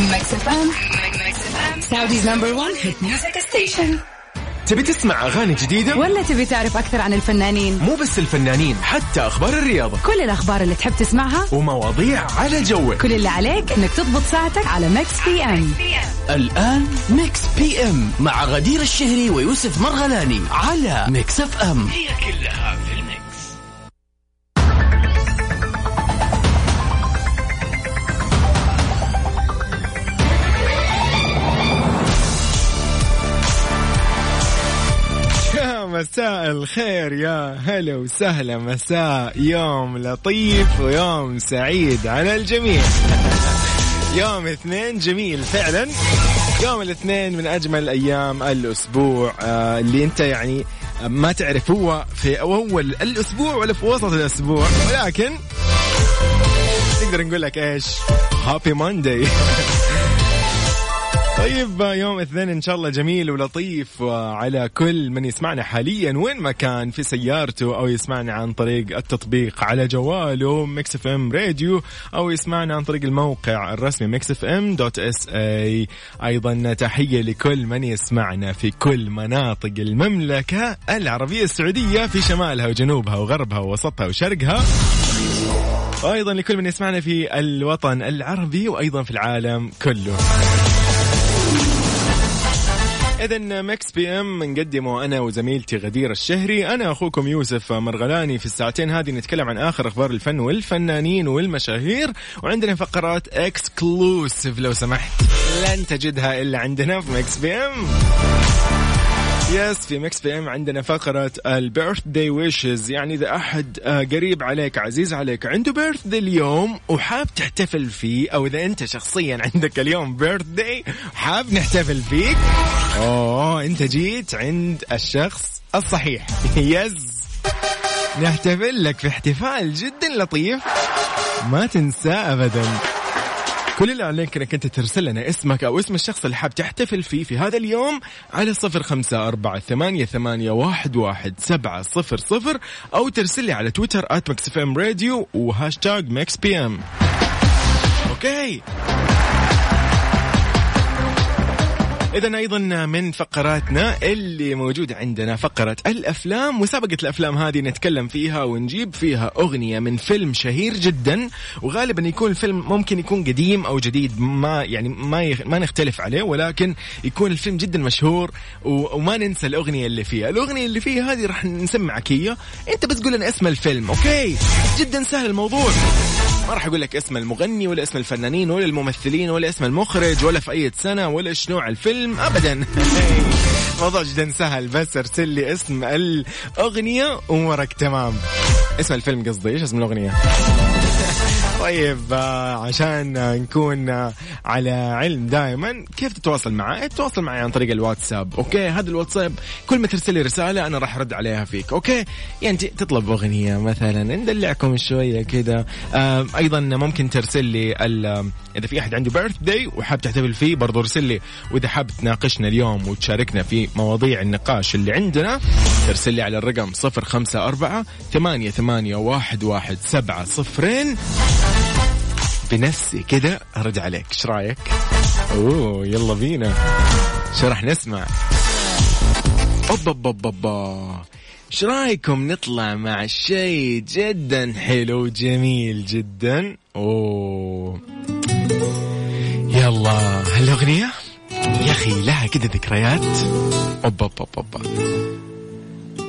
ميكس اف ام سعوديز نمبر 1 هيت ميوزك ستيشن تبي تسمع أغاني جديدة؟ ولا تبي تعرف أكثر عن الفنانين؟ مو بس الفنانين حتى أخبار الرياضة. كل الأخبار اللي تحب تسمعها ومواضيع على جوك. كل اللي عليك إنك تضبط ساعتك على Mix PM الآن Mix PM مع غدير الشهري ويوسف مرغلاني على Mix FM هي كلها في مساء الخير يا هلا وسهلا. مساء يوم لطيف ويوم سعيد على الجميع. يوم اثنين جميل فعلا. يوم الاثنين من أجمل أيام الأسبوع. آه، اللي أنت يعني ما تعرف هو في أول الأسبوع ولا في وسط الأسبوع. ولكن نقدر نقول لك إيش؟ هابي ماندي طيب يوم اثنين إن شاء الله جميل ولطيف على كل من يسمعنا حاليا وين ما كان في سيارته أو يسمعنا عن طريق التطبيق على جواله Mix FM Radio أو يسمعنا عن طريق الموقع الرسمي Mix FM dot SA. أيضا تحية لكل من يسمعنا في كل مناطق المملكة العربية السعودية في شمالها وجنوبها وغربها ووسطها وشرقها. وأيضا لكل من يسمعنا في الوطن العربي وأيضا في العالم كله. إذا Mix PM نقدمه أنا وزميلتي غدير الشهري. أنا أخوكم يوسف مرغلاني في الساعتين هذه نتكلم عن آخر أخبار الفن والفنانين والمشاهير. وعندنا فقرات exclusive لو سمحت. لن تجدها إلا عندنا في Mix PM. yes في Mix PM عندنا فقرة ال birthday wishes يعني إذا أحد آه، قريب عليك عزيز عليك عنده birthday اليوم وحاب تحتفل فيه أو إذا أنت شخصيا عندك اليوم birthday حاب نحتفل فيك أوه أنت جيت عند الشخص الصحيح. yes نحتفل لك في احتفال جدا لطيف. ما تنساه أبدا. كل اللي عليك انك أنت ترسل لنا اسمك أو اسم الشخص اللي حاب تحتفل فيه في هذا اليوم على صفر خمسة أربعة ثمانية, ثمانية واحد, واحد سبعة صفر صفر أو ترسل لي على تويتر at Mix Radio وهاشتاج Mix PM okay. إذا أيضا من فقراتنا اللي موجودة عندنا فقرة الأفلام مسابقة الأفلام هذه نتكلم فيها ونجيب فيها أغنية من فيلم شهير جدا وغالبا يكون الفيلم ممكن يكون قديم أو جديد ما يعني ما يخ ما نختلف عليه ولكن يكون الفيلم جدا مشهور و- وما ننسى الأغنية اللي فيها. الأغنية اللي فيها هذه راح نسمعك هي أنت بس قول لنا اسم الفيلم okay؟ جدا سهل الموضوع. ما راح أقول لك اسم المغني ولا اسم الفنانين ولا الممثلين ولا اسم المخرج ولا في أي سنة ولا إيش نوع الفيلم. ابدا. موضوع جدا سهل بس ارسل لي اسم الأغنية وامورك تمام. اسم الفيلم قصدي إيش اسم الأغنية؟ طيب آه، عشان آه، نكون آه، على علم دائما كيف تتواصل معي؟ تتواصل معي عن طريق الواتساب، okay؟ هذا الواتساب كل ما ترسل لي رسالة أنا راح أرد عليها فيك، okay؟ يعني تطلب أغنية مثلا ندلعكم شوية كذا، أيضا ممكن ترسل لي إذا في أحد عنده بيرث داي وحاب تحتفل فيه برضو ارسل لي وإذا حاب تناقشنا اليوم وتشاركنا في مواضيع النقاش اللي عندنا ترسل لي على الرقم 054 ثمانية ثمانية واحد واحد سبعة صفرين بنفسي كذا أرد عليك. إيش رأيك؟ أوه يلا بينا. شو راح نسمع؟ أوبا أوبا إيش رأيكم نطلع مع شيء جدا حلو جميل جدا؟ أوه. يلا هالأغنية؟ يا أخي لها كذا ذكريات. أوبا أوبا أوبا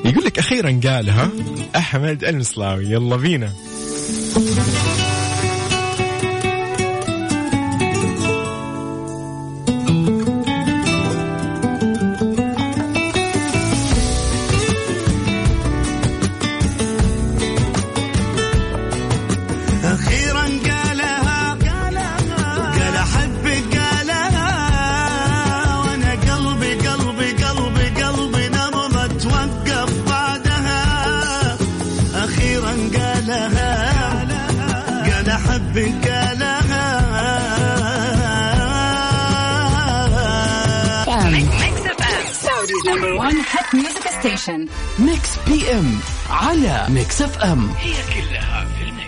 يقول لك أخيرا قالها أحمد المصلاوي. يلا بينا. ام Mix PM على Mix FM هي كلها في ال mix.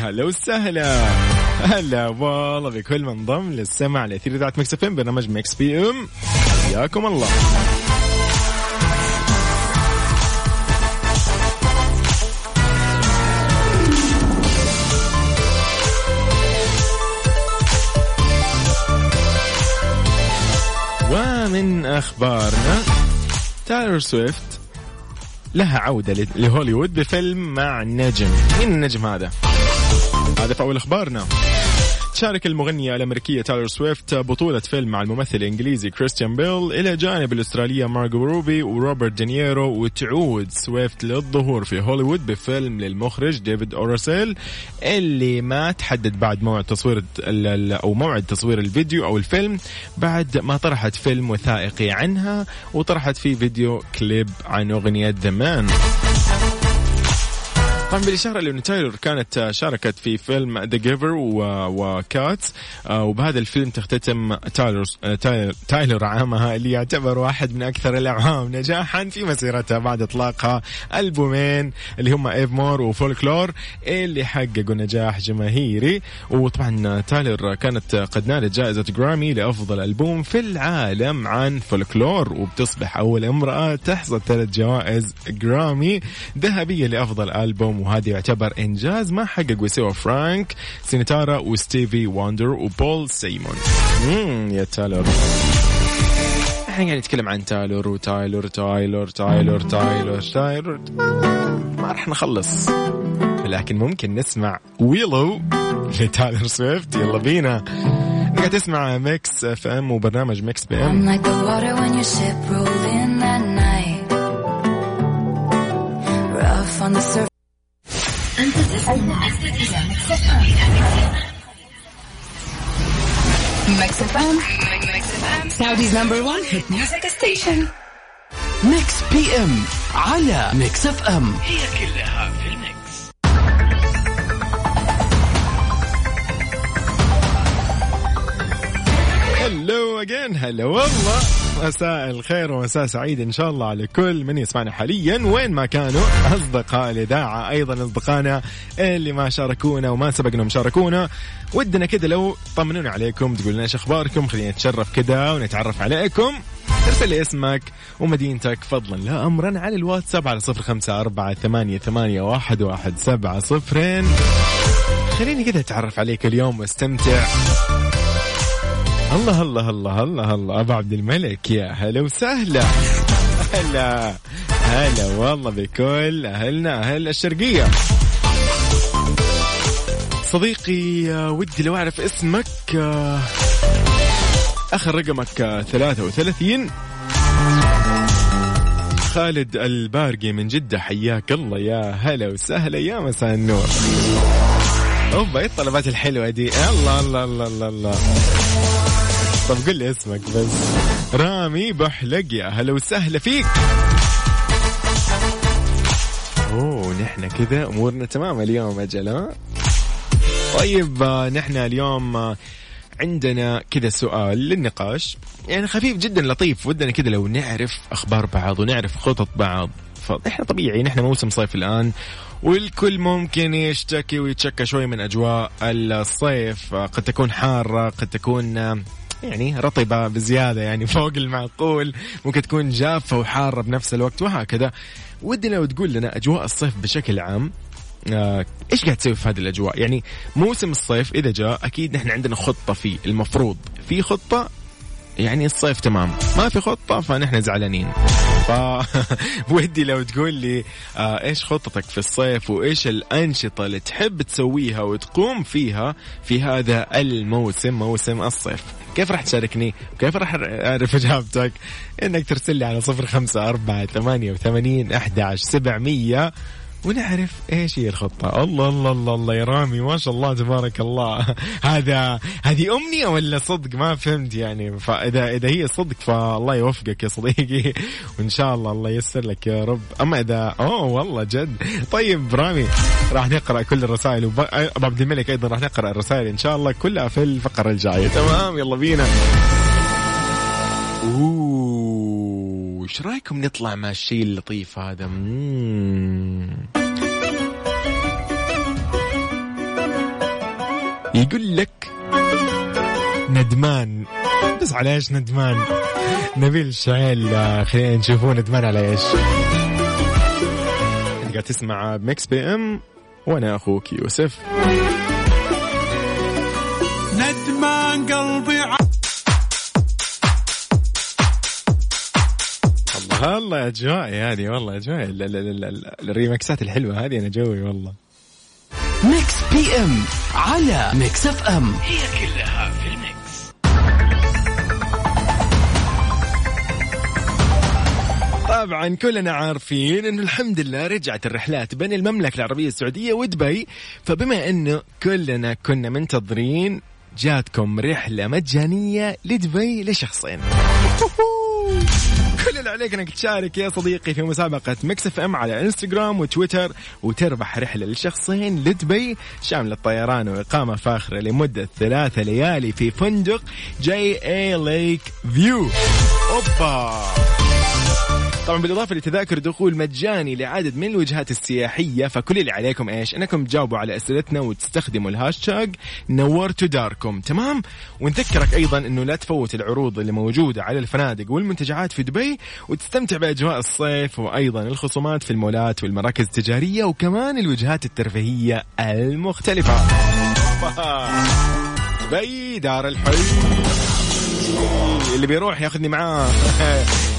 هلا وسهلا. هلا والله بكل من ضم للسمع على اثير إذاعة Mix FM برنامج Mix PM. حياكم الله. ومن أخبارنا تايلور سويفت لها عودة لهوليوود بفيلم مع نجم مين النجم هذا؟ هذا في أول أخبارنا. تشارك المغنية الأمريكية تايلور سويفت بطولة فيلم مع الممثل الإنجليزي كريستيان بيل إلى جانب الأسترالية مارغو روبي وروبرت دينيرو وتعود سويفت للظهور في هوليوود بفيلم للمخرج ديفيد أو راسل اللي ما تحدد بعد موعد تصوير أو موعد تصوير الفيديو أو الفيلم بعد ما طرحت فيلم وثائقي عنها وطرحت فيه فيديو كليب عن أغنية The Man طبعا بالإشارة لأن تايلور كانت آه، شاركت في فيلم The Giver و Cats وبهذا الفيلم تختتم تايلور آه، تايلور- عامها اللي يعتبر واحد من أكثر الأعوام نجاحا في مسيرتها بعد إطلاقها ألبومين اللي هم Evermore و Folklore اللي حققوا نجاح جماهيري. وطبعا آه، تايلور كانت قد نالت جائزة جرامي لأفضل ألبوم في العالم عن Folklore وبتصبح أول امرأة تحصد ثلاث جوائز جرامي ذهبية لأفضل ألبوم وهذا يعتبر إنجاز. ما حققوا سوى فرانك سيناتارا وستيفي واندر وبول سيمون. مم يا تايلور إحنا قاعد نتكلم عن تايلور وتايلور تايلور تايلور تايلور تايلور. ما راح نخلص. لكن ممكن نسمع Willow لتايلور سويفت. يلا بينا. قاعد تسمع Mix FM وبرنامج Mix PM. Mix FM. Mix FM. Saudi's number one hit music station. ميكس بي ام على ميكس اف ام هلو اجين هلا والله مساء الخير ومساء سعيد إن شاء الله على كل من يسمعنا حاليا وين ما كانوا. أصدقاء الإذاعة أيضا أصدقائنا اللي ما شاركونا وما سبق انهم شاركونا ودنا كذا لو طمنونا عليكم تقول لنا إيش أخباركم؟ خلينا نتشرف كذا ونتعرف عليكم. ارسل لي اسمك ومدينتك فضلا لا امرا على الواتساب على صفر خمسة أربعة ثمانية, ثمانية واحد, واحد سبعة صفرين. خليني كذا أتعرف عليك اليوم وأستمتع. الله الله الله الله الله. أبو عبد الملك يا هلا وسهلا. هلا هلا والله بكل أهلنا أهل الشرقية. صديقي آه، ودي لو أعرف اسمك آه، آخر رقمك آه، 33 خالد البارقي من جدة حياك الله يا هلا وسهلا يا مساء النور. أوبا إيه الطلبات الحلوة دي؟ الله الله الله الله, الله. طب قل لي اسمك بس. رامي بحلق يا هلا وسهلا فيك. أوه نحن كذا أمورنا تمام اليوم أجل ها؟ طيب نحن اليوم عندنا كذا سؤال للنقاش. يعني خفيف جدا لطيف. ودنا كذا لو نعرف أخبار بعض ونعرف خطط بعض. فإحنا طبيعي نحن موسم صيف الآن والكل ممكن يشتكي ويتشكى شوي من أجواء الصيف. قد تكون حارة قد تكون يعني رطبة بزيادة يعني فوق المعقول. ممكن تكون جافة وحارة بنفس الوقت وهكذا. ودنا لو تقول لنا أجواء الصيف بشكل عام آه، إيش قاعد تسوي في هذه الأجواء؟ يعني موسم الصيف إذا جاء أكيد نحن عندنا خطة فيه المفروض. في خطة؟ يعني الصيف تمام. ما في خطة فنحن زعلانين. ف ودي لو تقول لي آه إيش خطتك في الصيف وإيش الأنشطة اللي تحب تسويها وتقوم فيها في هذا الموسم موسم الصيف؟ كيف راح تشاركني؟ وكيف راح أعرف إجابتك؟ إنك ترسل لي على صفر خمسة أربعة ثمانية وثمانين أحد سبعمية ونعرف إيش هي الخطة. الله الله الله الله يا رامي. ما شاء الله تبارك الله. هذا هذه أمنية ولا صدق؟ ما فهمت يعني. فإذا إذا هي صدق فالله يوفقك يا صديقي. وإن شاء الله الله ييسر لك يا رب. أما إذا أوه والله جد. طيب رامي راح نقرأ كل الرسائل. وب... أبو عبد الملك أيضا راح نقرأ الرسائل إن شاء الله كلها في الفقرة الجاية. تمام يلا بينا. أوه. إيش رأيكم نطلع مع الشيء اللطيف هذا؟ مم. يقول لك ندمان. بس على إيش ندمان؟ نبيل الشعيل آه، خلينا نشوفه ندمان على إيش. أنت قاعد تسمع Mix PM وأنا أخوك يوسف. ندمان قلبي ع- الله الله اجوائي هذه والله اجوائي ال- ال- ال- ال- الريمكسات الحلوة هذه أنا جوي والله. Mix PM على Mix FM. طبعا كلنا عارفين إنه الحمد لله رجعت الرحلات بين المملكة العربية السعودية ودبي. فبما انه كلنا كنا منتظرين جاتكم رحلة مجانية لدبي لشخصين. كل اللي عليك إنك تشارك يا صديقي في مسابقة Mix FM على إنستغرام وتويتر وتربح رحلة لشخصين لدبي شاملة طيران وإقامة فاخرة لمدة ثلاثة ليالي في فندق JA Lake View. أوبا! طبعا بالإضافة لتذاكر دخول مجاني لعدد من الوجهات السياحية فكل اللي عليكم إيش؟ إنكم تجاوبوا على أسئلتنا وتستخدموا الهاشتاج نورتوا داركم تمام؟ ونذكرك أيضا إنه لا تفوت العروض اللي موجودة على الفنادق والمنتجعات في دبي وتستمتع بأجواء الصيف وأيضا الخصومات في المولات والمراكز التجارية وكمان الوجهات الترفيهية المختلفة. دبي دار الحلم اللي بيروح ياخذني معاه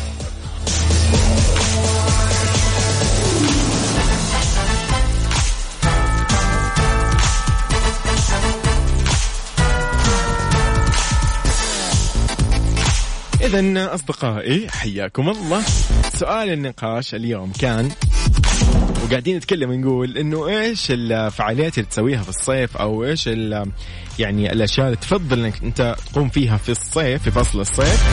إذا أصدقائي حياكم الله. سؤال النقاش اليوم كان وقاعدين نتكلم نقول إنه إيش الفعاليات اللي تسويها في الصيف أو إيش يعني الأشياء اللي تفضل إنك أنت تقوم فيها في الصيف في فصل الصيف.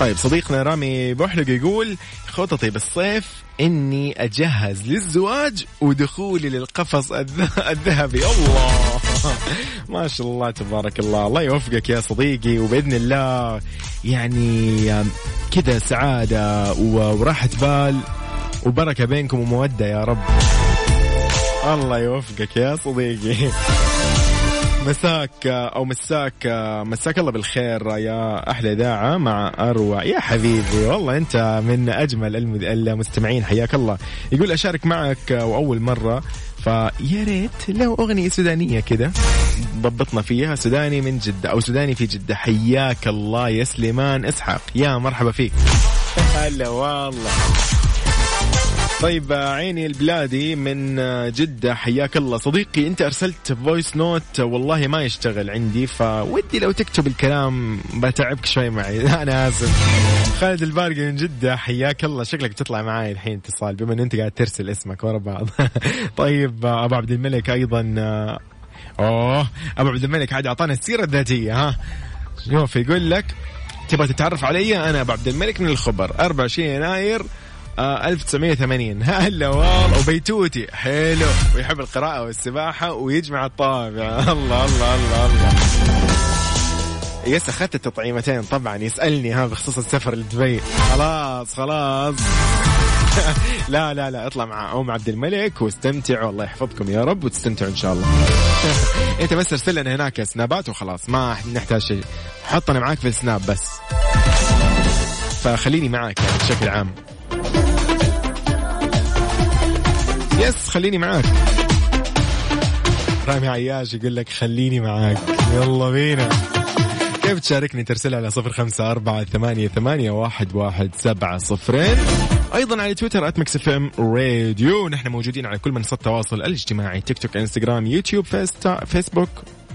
طيب صديقنا رامي بوحلق يقول خططي بالصيف إني أجهز للزواج ودخولي للقفص الذ- الذهبي. الله. ما شاء الله تبارك الله. الله يوفقك يا صديقي وبإذن الله يعني كذا سعادة وراحة بال وبركة بينكم ومودة يا رب. الله يوفقك يا صديقي. مساك أو مساك مساك الله بالخير يا أحلى إذاعة مع أروع. يا حبيبي والله أنت من أجمل المستمعين حياك الله. يقول أشارك معك وأول مرة فيا ريت لو أغنية سودانية كذا ضبطنا فيها. سوداني من جدة أو سوداني في جدة. حياك الله يا سليمان إسحاق. يا مرحبا فيك. هلا والله. طيب عيني البلادي من جدة حياك الله. صديقي أنت أرسلت voice note والله ما يشتغل عندي فودي لو تكتب الكلام بتعبك شوي معي. أنا آسف. خالد البارقي من جدة حياك الله. شكلك بتطلع معي الحين اتصال بما إن أنت قاعد ترسل اسمك ورا بعض. طيب أبو عبد الملك أيضا أوه أبو عبد الملك عاد أعطانا السيرة الذاتية ها. شوف يقول لك تبغى تتعرف علي؟ أنا أبو عبد الملك من الخبر. 24 يناير آه 1980 هلا والله وبيتوتي. حلو. ويحب القراءة والسباحة ويجمع الطابع. الله الله الله الله. يس أخذت التطعيمتين طبعا. يسألني ها بخصوص السفر لدبي. خلاص خلاص. لا لا لا اطلع مع أم عبد الملك واستمتعوا. الله يحفظكم يا رب وتستمتعوا إن شاء الله. أنت بس ارسل لنا هناك سنابات وخلاص. ما نحتاج شيء. حطنا معاك في السناب بس. فخليني معاك يعني بشكل عام. يس خليني معاك. رامي عياش يقول لك خليني معاك. يلا بينا. كيف تشاركني؟ ترسل على صفر خمسة أربعة ثمانية, ثمانية واحد, واحد سبعة صفرين. أيضا على تويتر at FM Radio نحن موجودين على كل منصات التواصل الاجتماعي. تيك توك انستغرام يوتيوب فيستا فيسبوك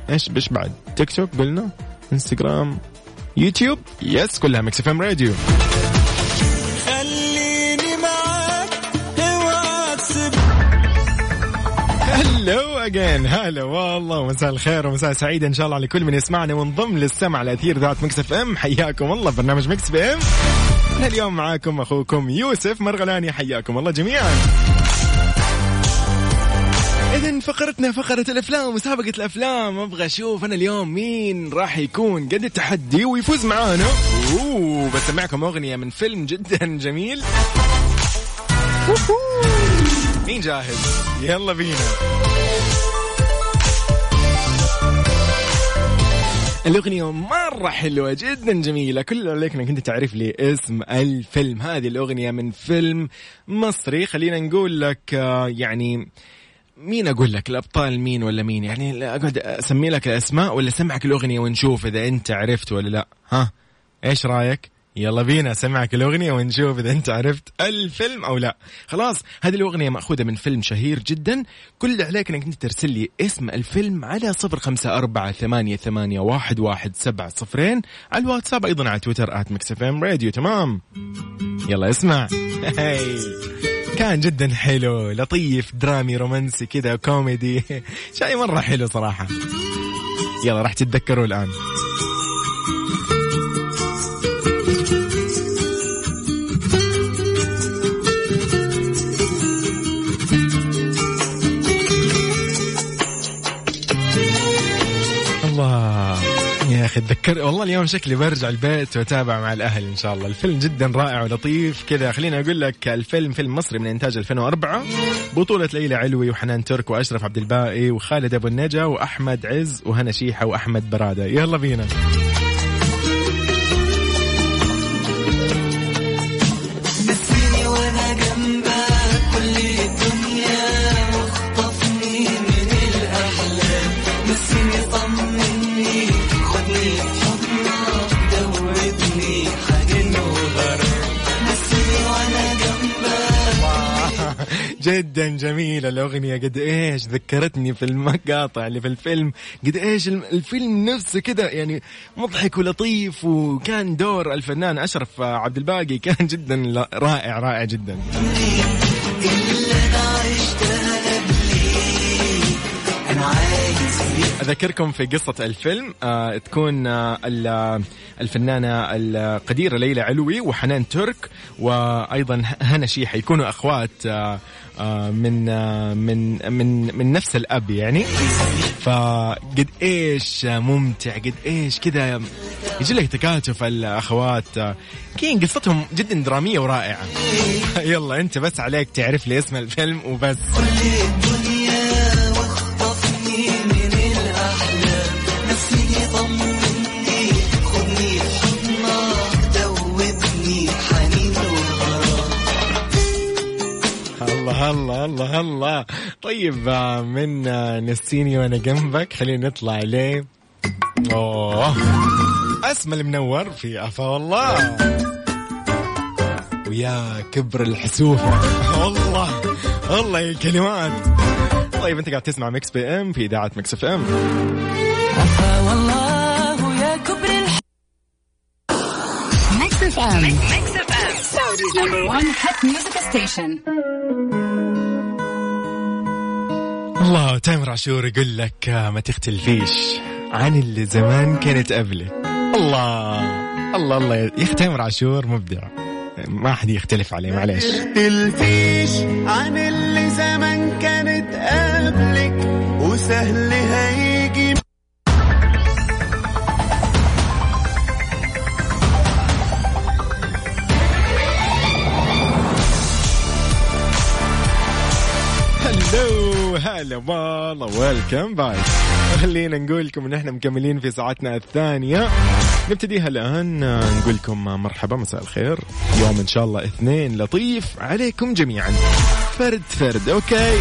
إيش بش بعد؟ تيك توك قلنا؟ انستغرام يوتيوب yes كلها Mix FM Radio again هلا والله ومساء الخير ومساء سعيد إن شاء الله لكل من يسمعنا وانضم للسمع على اثير إذاعة Mix FM. حياكم الله برنامج Mix PM. اليوم معاكم أخوكم يوسف مرغلاني حياكم الله جميعا. إذا فقرتنا فقرة الأفلام مسابقة الأفلام. أبغى أشوف أنا اليوم مين راح يكون قد التحدي ويفوز معانا. أوه بسمعكم أغنية من فيلم جدا جميل. مين جاهز؟ يلا بينا. الأغنية مرة حلوة جدا جميلة. كل عليك إنك أنت تعرف لي اسم الفيلم. هذه الأغنية من فيلم مصري. خلينا نقول لك آه، يعني مين أقول لك؟ الأبطال مين ولا مين؟ يعني أقعد أسمي لك الأسماء ولا أسمعك الأغنية ونشوف إذا أنت عرفت ولا لا. ها؟ إيش رأيك؟ يلا بينا اسمعك الأغنية ونشوف إذا أنت عرفت الفيلم أو لا. خلاص هذه الأغنية مأخوذة من فيلم شهير جدا. كل اللي عليك إنك أنت ترسل لي اسم الفيلم على صفر خمسة أربعة ثمانية, ثمانية واحد, واحد سبعة صفرين. على الواتساب أيضا على تويتر FM Radio. تمام. يلا اسمع. كان جدا حلو لطيف درامي رومانسي كذا كوميدي. شيء مرة حلو صراحة. يلا راح تتذكروا الآن. أخي تذكر والله اليوم شكلي برجع البيت وأتابع مع الأهل إن شاء الله. الفيلم جدا رائع ولطيف كذا. خليني أقول لك الفيلم فيلم مصري من إنتاج 2004 بطولة ليلى علوي وحنان ترك وأشرف عبد الباقي وخالد أبو النجا وأحمد عز وهنا شيحة وأحمد برادة. يلا بينا. جدا جميلة. الأغنية قد إيش ذكرتني في المقاطع اللي في الفيلم. قد إيش الفيلم نفسه كذا يعني مضحك ولطيف وكان دور الفنان أشرف عبد الباقي كان جدا رائع رائع جدا. أذكركم في قصة الفيلم آه تكون آه ال- الفنانة القديرة ليلى علوي وحنان ترك وأيضا هنا شيحة يكونوا أخوات آه آه من آه من من من نفس الأب يعني. فقد إيش ممتع قد إيش كذا يجي لك تكاتف الأخوات. آه، كين قصتهم جدا درامية ورائعة. يلا أنت بس عليك تعرف لي اسم الفيلم وبس. الله الله الله. الله طيب آه، من آه، نسيني وأنا جنبك. خلينا نطلع ليه أوه. اسم المنور في افا والله ويا كبر الحسوفة والله والله يا الكلمات طيب أنت قاعد تسمع Mix PM في إذاعة Mix FM. والله يا كبر الح... Mix FM. Mix FM. Saudi's number one hit music station. الله تامر عاشور يقول لك آه، ما تختلفيش عن اللي زمان كانت قبلك. الله الله الله. يا أخي تامر عاشور مبدع. ما حد يختلف عليه معليش. تلفيش عن اللي زمان كانت قبلك وسهل hello هلا والله welcome back خلينا نقول لكم إن إحنا مكملين في ساعتنا الثانية. نبتديها الان نقول لكم مرحبا مساء الخير. يوم إن شاء الله اثنين لطيف عليكم جميعا. فرد فرد أوكي.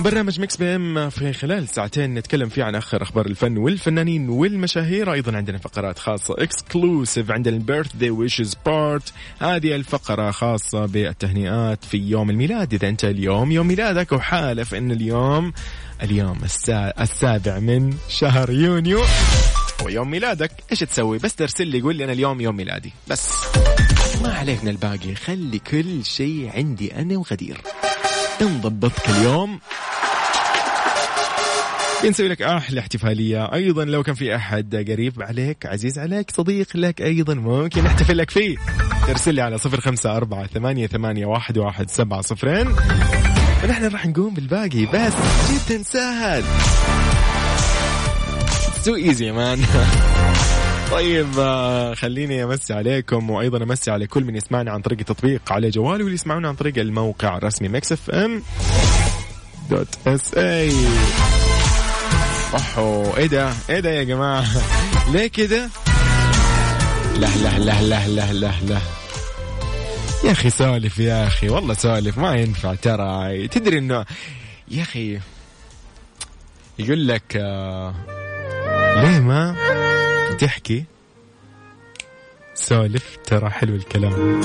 برنامج Mix PM في خلال ساعتين نتكلم فيه عن آخر أخبار الفن والفنانين والمشاهير. أيضا عندنا فقرات خاصة exclusive عندنا ال birthday wishes part هذه الفقرة خاصة بالتهنئات في يوم الميلاد. إذا أنت اليوم يوم ميلادك وحالف إن اليوم اليوم السا... السابع من شهر يونيو. ويوم ميلادك إيش تسوي؟ بس ترسل لي قول لي أنا اليوم يوم ميلادي. بس. ما عليك من الباقي. خلي كل شيء عندي أنا وغدير. نضبطك اليوم. بنسوي لك أحلى احتفالية. أيضا لو كان في أحد قريب عليك عزيز عليك صديق لك أيضا ممكن نحتفل لك فيه. ترسل لي على صفر خمسة أربعة ثمانية, ثمانية واحد, واحد سبعة صفرين. ونحن راح نقوم بالباقي بس جدا سهل. so easy man طيب آه، خليني أمسي عليكم وأيضا أمسي على كل من يسمعنا عن طريق التطبيق على جواله واللي يسمعونا عن طريق الموقع الرسمي Mix FM dot SA. اوحو إيه ده؟ إيه ده يا جماعة؟ ليه كده؟ لا لا لا لا لا لا لا يا أخي سالف يا أخي والله سالف ما ينفع ترى. تدري إنه يا أخي يقول لك آه ليه ما تحكي؟ سولف ترى حلو الكلام.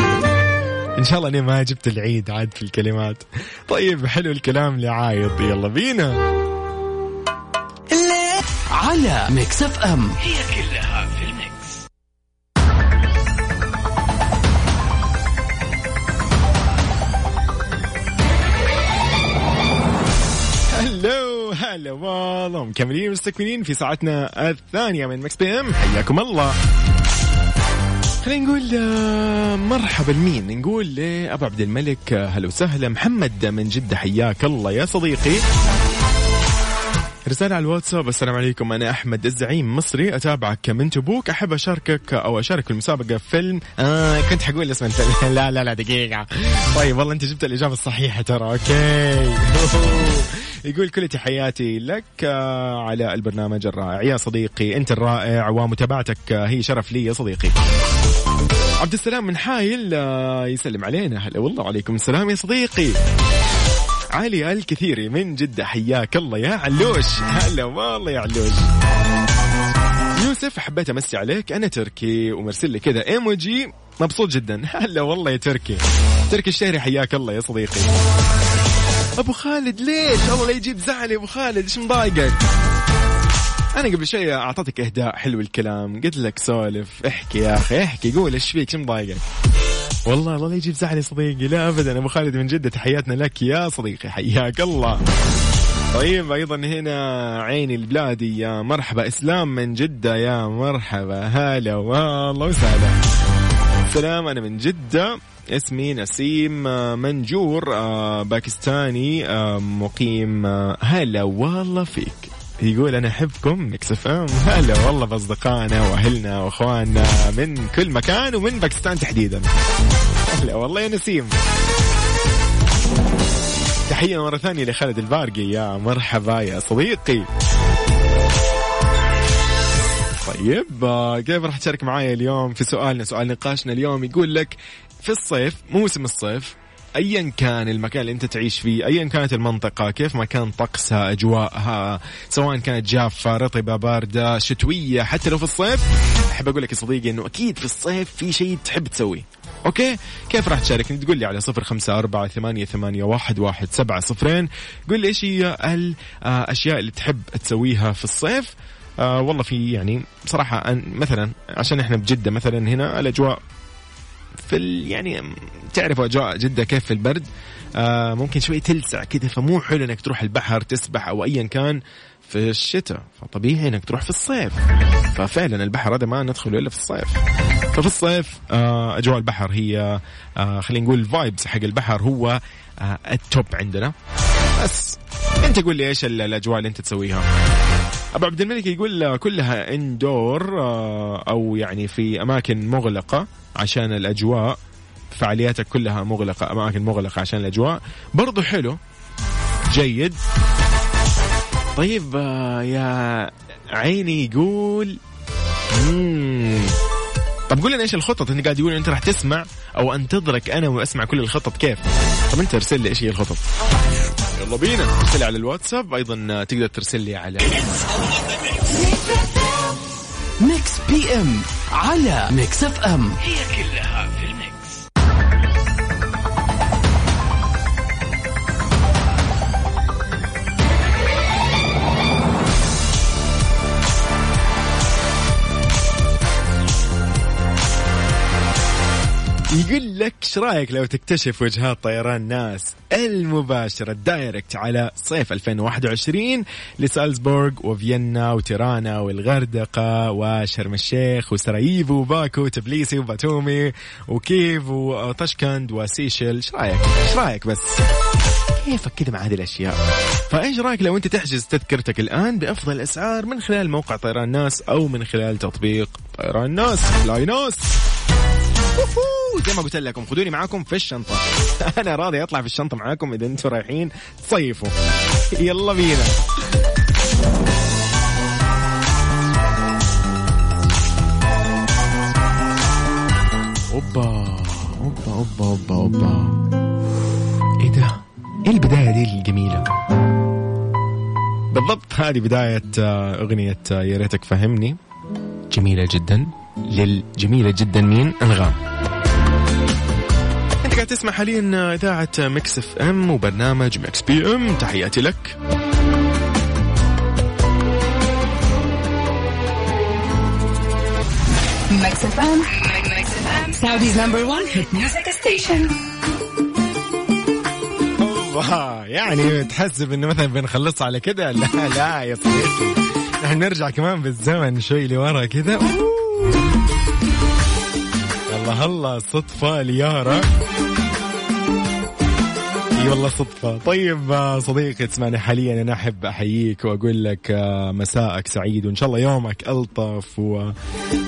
إن شاء الله إني ما جبت العيد عاد في الكلمات. طيب حلو الكلام لعايض. يلا بينا. على Mix FM hello هلا والله مكملين مستكملين في ساعتنا الثانية من Mix PM حياكم الله. خلينا نقول آه، مرحبا لمين؟ نقول لأبو عبد الملك آه، هلا وسهلا. محمد من جدة حياك الله يا صديقي. رسالة على الواتساب السلام عليكم. أنا أحمد الزعيم مصري. أتابعك من تبوك. أحب أشاركك أو أشارك في المسابقة في فيلم. آه كنت حقول اسم الفيلم. لا لا لا دقيقة. طيب والله أنت جبت الإجابة الصحيحة ترى. أوكي. يقول كل تحياتي لك آه، على البرنامج الرائع. يا صديقي أنت الرائع ومتابعتك آه، هي شرف لي يا صديقي. عبد السلام من حايل آه، يسلم علينا. هلا والله عليكم السلام يا صديقي. علي الكثيري من جدة. حياك الله يا علوش. هلا والله يا علوش. يوسف حبيت أمسي عليك. أنا تركي ومرسل لي كذا إيموجي. مبسوط جدا. هلا والله يا تركي. تركي الشهري حياك الله يا صديقي. أبو خالد ليش؟ الله لا يجيب زعل يا أبو خالد. إيش مضايقك؟ أنا قبل شوي أعطيتك إهداء حلو الكلام. قلت لك سولف. احكي يا أخي احكي. قول إيش فيك؟ إيش مضايقك؟ والله الله لا يجيب زعل يا صديقي لا ابدا. أبو خالد من جدة تحياتنا لك يا صديقي. حياك الله. طيب أيضا هنا عيني البلادي يا مرحبا. إسلام من جدة يا مرحبا. هلا والله وسهلا. سلام أنا من جدة. اسمي نسيم آه، منجور آه، باكستاني آه، مقيم هلا والله فيك. يقول أنا أحبكم Mix FM. هلا والله بأصدقائنا وأهلنا وأخواننا من كل مكان ومن باكستان تحديدا. هلا والله يا نسيم. تحية مرة ثانية لخالد البارقي. يا مرحبا يا صديقي. طيب كيف راح تشارك معايا اليوم في سؤالنا؟ سؤال نقاشنا اليوم يقول لك في الصيف موسم الصيف ايا كان المكان اللي أنت تعيش فيه ايا كانت المنطقة كيف ما كان طقسها أجواءها سواء كانت جافة رطبة باردة شتوية حتى لو في الصيف. أحب أقول لك يا صديقي إنه أكيد في الصيف في شيء تحب تسويه. أوكي؟ كيف راح تشاركني؟ تقول لي على صفر خمسة أربعة ثمانية, ثمانية واحد, واحد سبعة صفرين. قول لي إيش هي الأشياء اللي تحب تسويها في الصيف؟ آه والله في يعني بصراحة مثلا عشان إحنا بجدة مثلا هنا الأجواء في ال يعني تعرفوا أجواء جدة كيف في البرد؟ آه ممكن شوي تلسع كذا فمو حلو إنك تروح البحر تسبح أو ايا كان في الشتاء فطبيعي إنك تروح في الصيف. ففعلا البحر هذا ما ندخله إلا في الصيف. ففي الصيف آه أجواء البحر هي آه خلينا نقول ال vibes حق البحر هو آه ال top عندنا. بس أنت قول لي إيش ال- الأجواء اللي أنت تسويها؟ أبو عبد الملك يقول كلها indoor أو يعني في أماكن مغلقة عشان الأجواء. فعالياتك كلها مغلقة أماكن مغلقة عشان الأجواء. برضو حلو. جيد. طيب آه، يا عيني يقول. طب قول لنا إيش الخطط؟ انت قاعد يقول إنت راح تسمع أو أنتظرك أنا وأسمع كل الخطط كيف؟ طب أنت ارسل لي إيش هي الخطط. يلا بينا. ارسل على الواتساب أيضا تقدر ترسل لي على Mix PM على Mix FM يقول لك إيش رأيك لو تكتشف وجهات طيران ناس المباشرة ال direct على صيف 2021 لسالزبورغ وفيينا وتيرانا والغردقة وشرم الشيخ وسراييفو وباكو وتبليسي وباتومي وكيف وطشكند وسيشل إيش رأيك؟ إيش رأيك بس؟ كيفك كذا مع هذه الأشياء فإيش رأيك لو أنت تحجز تذكرتك الآن بأفضل الاسعار من خلال موقع طيران ناس أو من خلال تطبيق طيران ناس فلاي ناس زي ما قلت لكم خذوني معاكم في الشنطة. أنا راضي أطلع في الشنطة معاكم إذا أنتم رايحين تصيفوا. يلا بينا. أوبا أوبا أوبا أوبا أوبا. إيه ده؟ إيه البداية دي الجميلة؟ بالضبط هذه بداية آه، أغنية آه، يا ريتك فهمني. جميلة جدا. للجميلة جدا مين؟ أنغام أنت قاعد تسمع حاليا إذاعة Mix FM وبرنامج Mix PM تحياتي لك Mix FM. Mix FM. Saudi's number one hit music station. الله يعني تحسب انه مثلا بنخلصها على كذا لا لا يا صديقي نحن نرجع كمان بالزمن شوي لورا كذا أوه. الله الله صدفة ليارا. أي والله صدفة. طيب آه، صديقي تسمعني حاليا. أنا أحب أحييك وأقول لك آه، مساءك سعيد وإن شاء الله يومك ألطف و...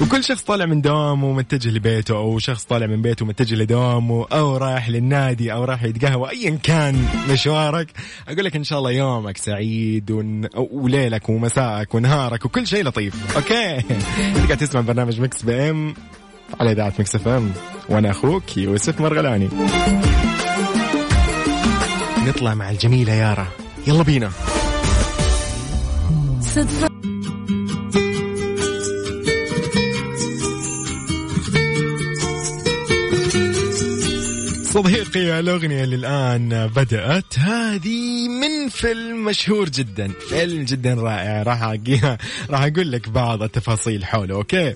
وكل شخص طالع من دوامه ومتجه لبيته أو شخص طالع من بيته ومتجه لدوامه أو رايح للنادي أو رايح يتقهوى ايا كان مشوارك. أقول لك إن شاء الله يومك سعيد ون... وليلك ومساءك ونهارك وكل شيء لطيف. Okay. أنت تسمع برنامج Mix PM. على إذاعة Mix FM. وأنا أخوك يوسف مرغلاني. نطلع مع الجميلة يارا. يلا بينا. صدفة صديقي الأغنية اللي الآن بدأت هذه من فيلم مشهور جدا. فيلم جدا رائع. راح راح أقول لك بعض التفاصيل حوله أوكي؟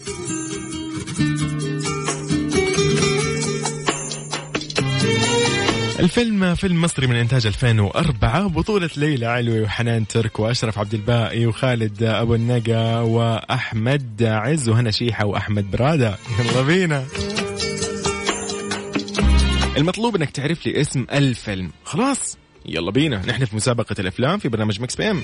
الفيلم فيلم مصري من إنتاج 2004 بطولة ليلى علوي وحنان ترك وأشرف عبد الباقي وخالد أبو النقا وأحمد عز وهنا شيحة وأحمد برادة. يلا بينا. المطلوب إنك تعرف لي اسم الفيلم. خلاص يلا بينا. نحن في مسابقة الأفلام في برنامج Mix PM.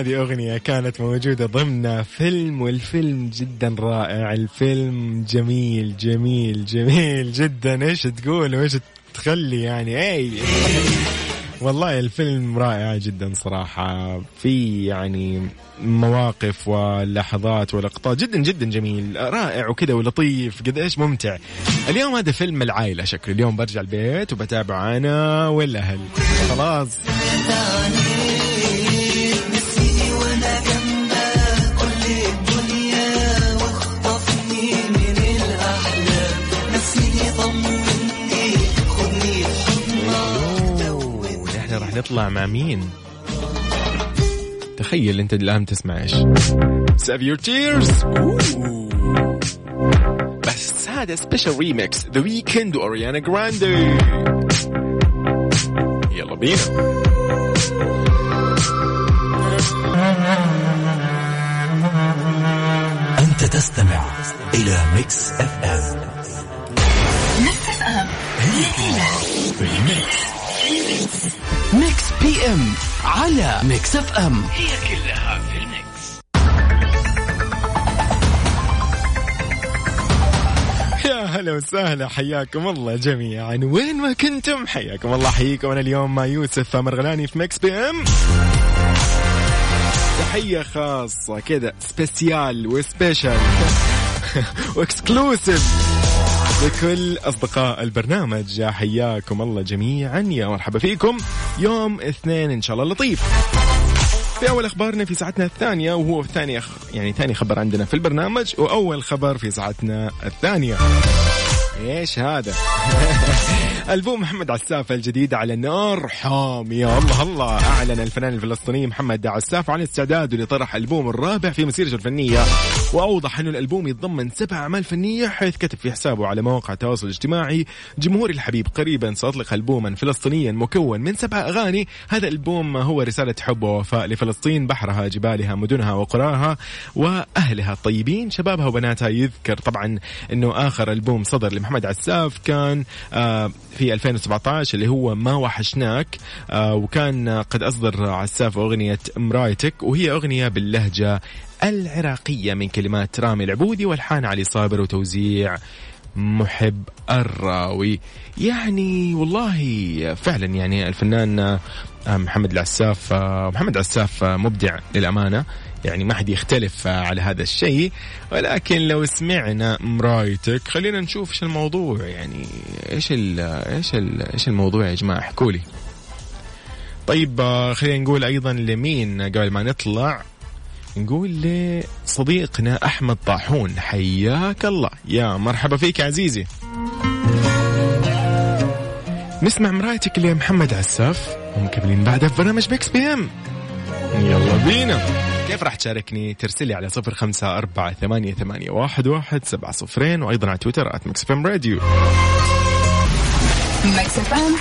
هذه أغنية كانت موجودة ضمن فيلم والفيلم جدا رائع الفيلم جميل جميل جميل جدا. إيش تقول؟ وإيش تخلي؟ يعني أي والله الفيلم رائع جدا صراحة. في يعني مواقف ولحظات ولقطات جدا جدا جميل رائع وكذا ولطيف قد إيش ممتع. اليوم هذا فيلم العائلة شكله اليوم برجع البيت وبتابع أنا والأهل. خلاص. نطلع مع مين؟ تخيل انت الآن تسمع إيش؟ Save Your Tears بس هذا special remix The Weeknd و Ariana Grande يلا بينا. أنت تستمع إلى ميكس اف ام ميكس بي ام على ميكس اف ام. هي كلها في ال mix. يا هلا وسهلا حياكم الله جميعا. وين ما كنتم حياكم الله. حييكم أنا اليوم مع يوسف مرغلاني في Mix PM. تحية خاصة كذا special و special و exclusive لكل أصدقاء البرنامج يا حياكم الله جميعا. يا مرحبا فيكم. يوم اثنين إن شاء الله لطيف. في أول أخبارنا في ساعتنا الثانية وهو ثاني أخ... يعني ثاني خبر عندنا في البرنامج وأول خبر في ساعتنا الثانية. إيش هذا؟ ألبوم محمد عساف الجديد على نار حامية الله الله. أعلن الفنان الفلسطيني محمد عساف عن استعداده لطرح ألبوم الرابع في مسيرته الفنية. وأوضح أنه الألبوم يتضمن سبع أعمال فنية حيث كتب في حسابه على مواقع التواصل الاجتماعي جمهوري الحبيب قريبا سأطلق ألبوما فلسطينيا مكون من سبع أغاني. هذا الألبوم هو رسالة حب ووفاء لفلسطين بحرها جبالها مدنها وقراها وأهلها الطيبين. شبابها وبناتها يذكر طبعا أنه آخر ألبوم صدر لمحمد عساف كان آه، في 2017 اللي هو ما وحشناك. آه، وكان قد أصدر عساف أغنية مرايتك وهي أغنية باللهجة العراقية من كلمات رامي العبودي والحان علي صابر وتوزيع محب الراوي. يعني والله فعلا يعني الفنان آه، محمد العساف آه، محمد عساف آه، مبدع للأمانة. يعني ما حد يختلف على هذا الشيء. ولكن لو سمعنا مرايتك خلينا نشوف إيش الموضوع. يعني إيش ال إيش ال إيش الموضوع يا جماعة؟ احكوا لي. طيب خلينا نقول أيضا لمين قبل ما نطلع. نقول لصديقنا أحمد طاحون حياك الله. يا مرحبا فيك عزيزي. نسمع مرايتك لمحمد عساف؟ ومكملين بعدها في برنامج Mix PM يلا بينا. كيف راح تشاركني؟ ترسلي على صفر خمسة أربعة ثمانية, ثمانية واحد, واحد سبعة صفرين وأيضا على تويتر at Mix FM Radio. Mix FM.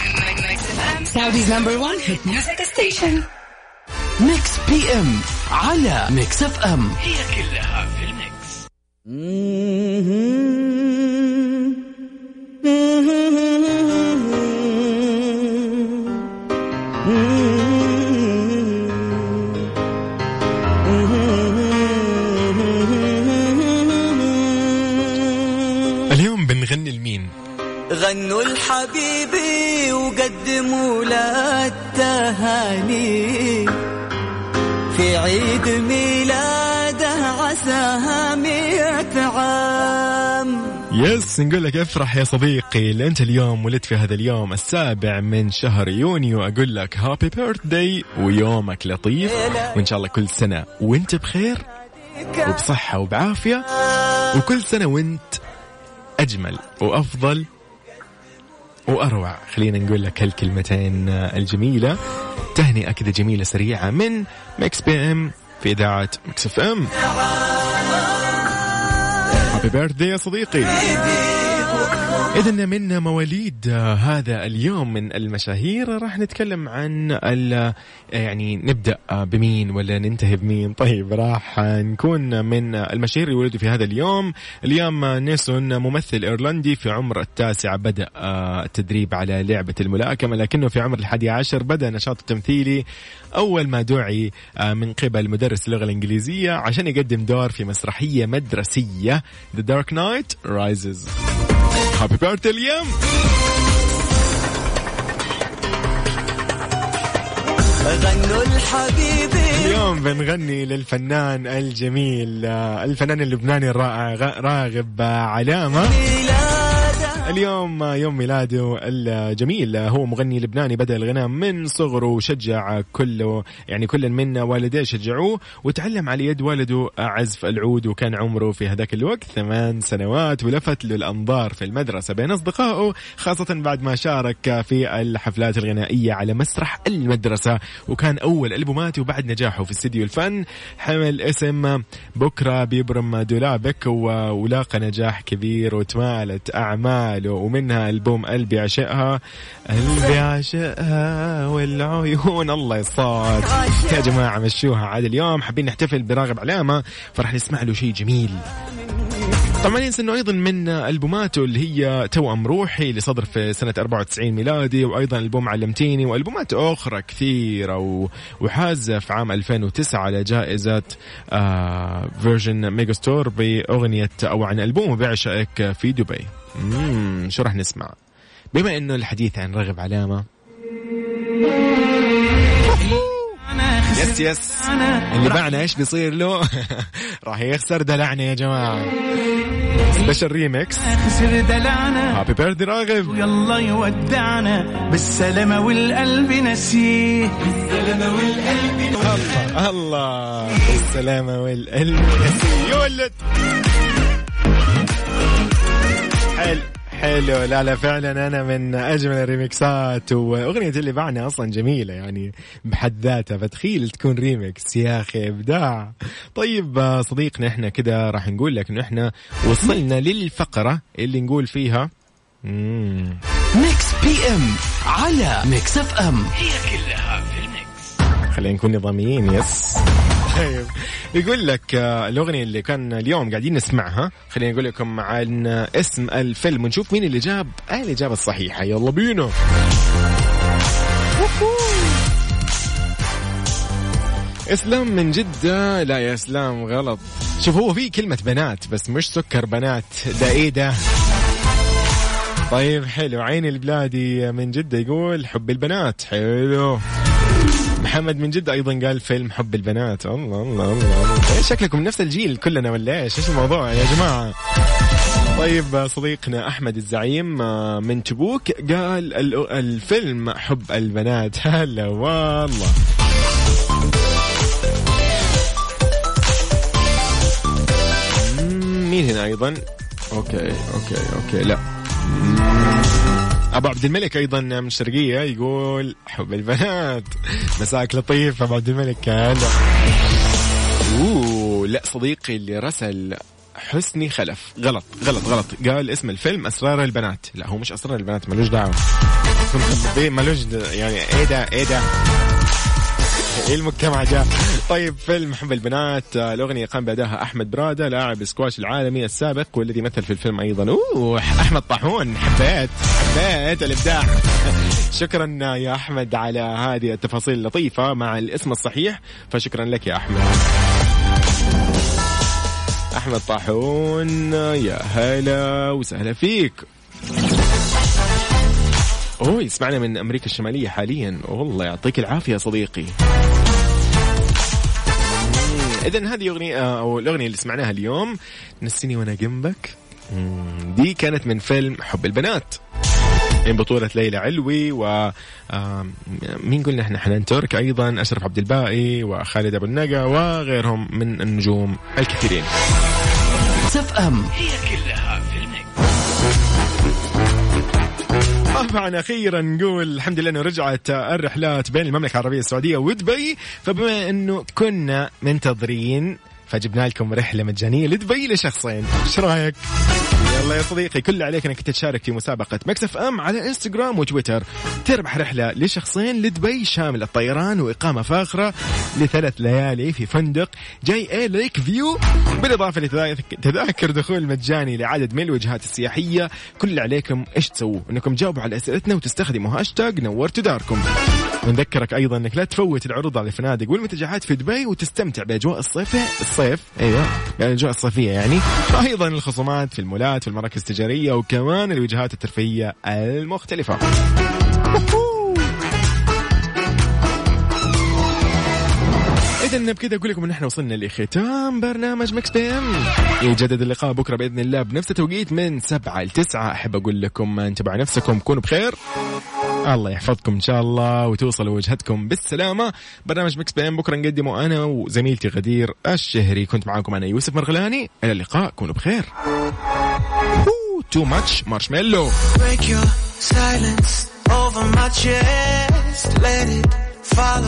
Saudi's number one hit music station. ميكس بي ام على ميكس اف ام اليوم بنغني لمين؟ غنوا لحبيبي وقدموا له التهاني. في عيد ميلاده عساها مئة عام. Yes نقول لك افرح يا صديقي اللي انت اليوم ولدت في هذا اليوم السابع من شهر يونيو. أقول لك happy birthday ويومك لطيف وإن شاء الله كل سنة وأنت بخير وبصحة وبعافية وكل سنة وأنت أجمل وأفضل. وأروع خلينا نقول لك هالكلمتين الجميلة. تهنئة كذا جميلة سريعة من Mix PM في إذاعة Mix FM happy birthday يا صديقي. إذا من مواليد هذا اليوم من المشاهير راح نتكلم عن ال- يعني نبدأ بمين ولا ننتهي بمين. طيب راح نكون من المشاهير اللي ولدوا في هذا اليوم. اليوم نيسون ممثل إيرلندي في عمر التاسع بدأ التدريب على لعبة الملاكمة لكنه في عمر الحادي عشر بدأ نشاطه التمثيلي أول ما دعي من قبل مدرس اللغة الإنجليزية عشان يقدم دور في مسرحية مدرسية The Dark Knight Rises. هابي بيرثدي اليوم غنوا لحبيبي. اليوم بنغني للفنان الجميل آه، الفنان اللبناني الرائع راغب آه، علامة. اليوم يوم ميلاده الجميل. هو مغني لبناني بدأ الغناء من صغره وشجع كله يعني كل من والديه شجعوه وتعلم على يد والده عزف العود وكان عمره في هذاك الوقت ثمان سنوات ولفت له الأنظار في المدرسة بين أصدقائه خاصة بعد ما شارك في الحفلات الغنائية على مسرح المدرسة وكان أول ألبوماته وبعد نجاحه في استديو الفن. حمل اسم بكرة بيبرم دولابك ولاقى نجاح كبير وتمالت أعماله ومنها ألبوم قلبي عشقها قلبي عشقها والعيون الله يصاد يا جماعة مشوها. عاد اليوم حابين نحتفل براغب علامة فرح نسمع له شيء جميل. طبعا ينسى إنه أيضا من ألبوماته اللي هي توأم روحي اللي صدر في سنة 94 ميلادي وأيضا ألبوم علمتيني وألبومات أخرى كثيرة. وحاز في عام 2009 على جائزة Virgin Megastore بأغنية أو عن البوم بعشقك في دبي. مم شو راح نسمع؟ بما إنه الحديث عن راغب علامة. Yes yes اللي باعنا إيش بيصير له؟ راح يخسر دلعنا يا جماعة. Special remix happy birthday راغب يلا يودعنا. بالسلامة والقلب نسيه الله الله. السلامة والقلب يا ولد حلو. حلو. لا لا فعلا أنا من أجمل الريمكسات وأغنية اللي باعنا أصلا جميلة يعني بحد ذاتها فتخيل تكون ريمكس يا أخي إبداع. طيب صديقنا إحنا كده راح نقول لك انه إحنا وصلنا للفقرة اللي نقول فيها. مم. Mix PM على Mix FM. خلينا نكون نظاميين yes. طيب. يقول لك آه، الأغنية اللي كان اليوم قاعدين نسمعها خلينا نقول لكم عن اسم الفيلم ونشوف مين اللي جاب آه الإجابة الصحيحة. يلا بينا. إسلام من جدة. لا يا إسلام غلط. شوف هو في كلمة بنات بس مش سكر بنات. ده إيه ده؟ طيب حلو. عين البلادي من جدة يقول حب البنات. حلو. محمد من جدة أيضا قال فيلم حب البنات. الله الله الله. إيه شكلكم نفس الجيل كلنا ولا إيش؟ إيش الموضوع يا جماعة؟ طيب صديقنا أحمد الزعيم آه، من تبوك قال ال- الفيلم حب البنات. هلا والله. مين هنا أيضا؟ okay okay okay لا. أبو عبد الملك أيضا من الشرقية يقول حب البنات. مساك لطيف أبو عبد الملك هلا. لا صديقي اللي رسل حسني خلف. غلط غلط غلط. قال اسم الفيلم أسرار البنات. لا هو مش أسرار البنات ملوش دعوة. ملوش يعني إيه ده إيه ده؟ المجتمع جاء. طيب فيلم حب البنات آه، الأغنية قام بأدائها أحمد برادة لاعب سكواش العالمي السابق والذي مثل في الفيلم أيضا. أوه أحمد طاحون حبيت حبيت الإبداع. شكرا يا أحمد على هذه التفاصيل اللطيفة مع الاسم الصحيح فشكرا لك يا أحمد. أحمد طاحون يا هلا وسهلا فيك. أوه يسمعنا من أمريكا الشمالية حاليا. والله يعطيك العافية يا صديقي. اذا هذه أغنية أو الأغنية اللي سمعناها اليوم نسيني وأنا جنبك. دي كانت من فيلم حب البنات. من بطولة ليلى علوي و مين قلنا إحنا؟ حنان ترك أيضا أشرف عبد الباقي وخالد أبو النقا وغيرهم من النجوم الكثيرين. Mix FM طبعا أخيرا نقول الحمد لله إنه رجعت الرحلات بين المملكة العربية السعودية ودبي. فبما إنه كنا منتظرين فجبنا لكم رحلة مجانية لدبي لشخصين. إيش رأيك؟ يلا يا صديقي كل عليك إنك تشارك في مسابقة Mix FM على إنستغرام وتويتر. تربح رحلة لشخصين لدبي شامل الطيران وإقامة فاخرة لثلاث ليالي في فندق JA Lake View. بالإضافة لتذاكر دخول مجاني لعدد من الوجهات السياحية. كل عليكم إيش تسووا؟ إنكم تجاوبوا على أسئلتنا وتستخدموا هاشتاج نورتوا داركم. ونذكرك أيضا إنك لا تفوت العروض على الفنادق والمنتجعات في دبي وتستمتع بأجواء الصيف الصيف أيوه يعني الأجواء الصيفية يعني. وأيضا الخصومات في المولات في المراكز التجارية وكمان الوجهات الترفيهية المختلفة. اذا بكذا أقول لكم إن إحنا وصلنا لختام برنامج Mix PM. يجدد اللقاء بكرة بإذن الله بنفس التوقيت من 7 ل 9 أحب أقول لكم انتبهوا نفسكم كونوا بخير. الله يحفظكم إن شاء الله وتوصلوا وجهتكم بالسلامة. برنامج Mix PM بكرة نقدمه أنا وزميلتي غدير الشهري. كنت معاكم أنا يوسف مرغلاني. إلى اللقاء كونوا بخير. too much Marshmello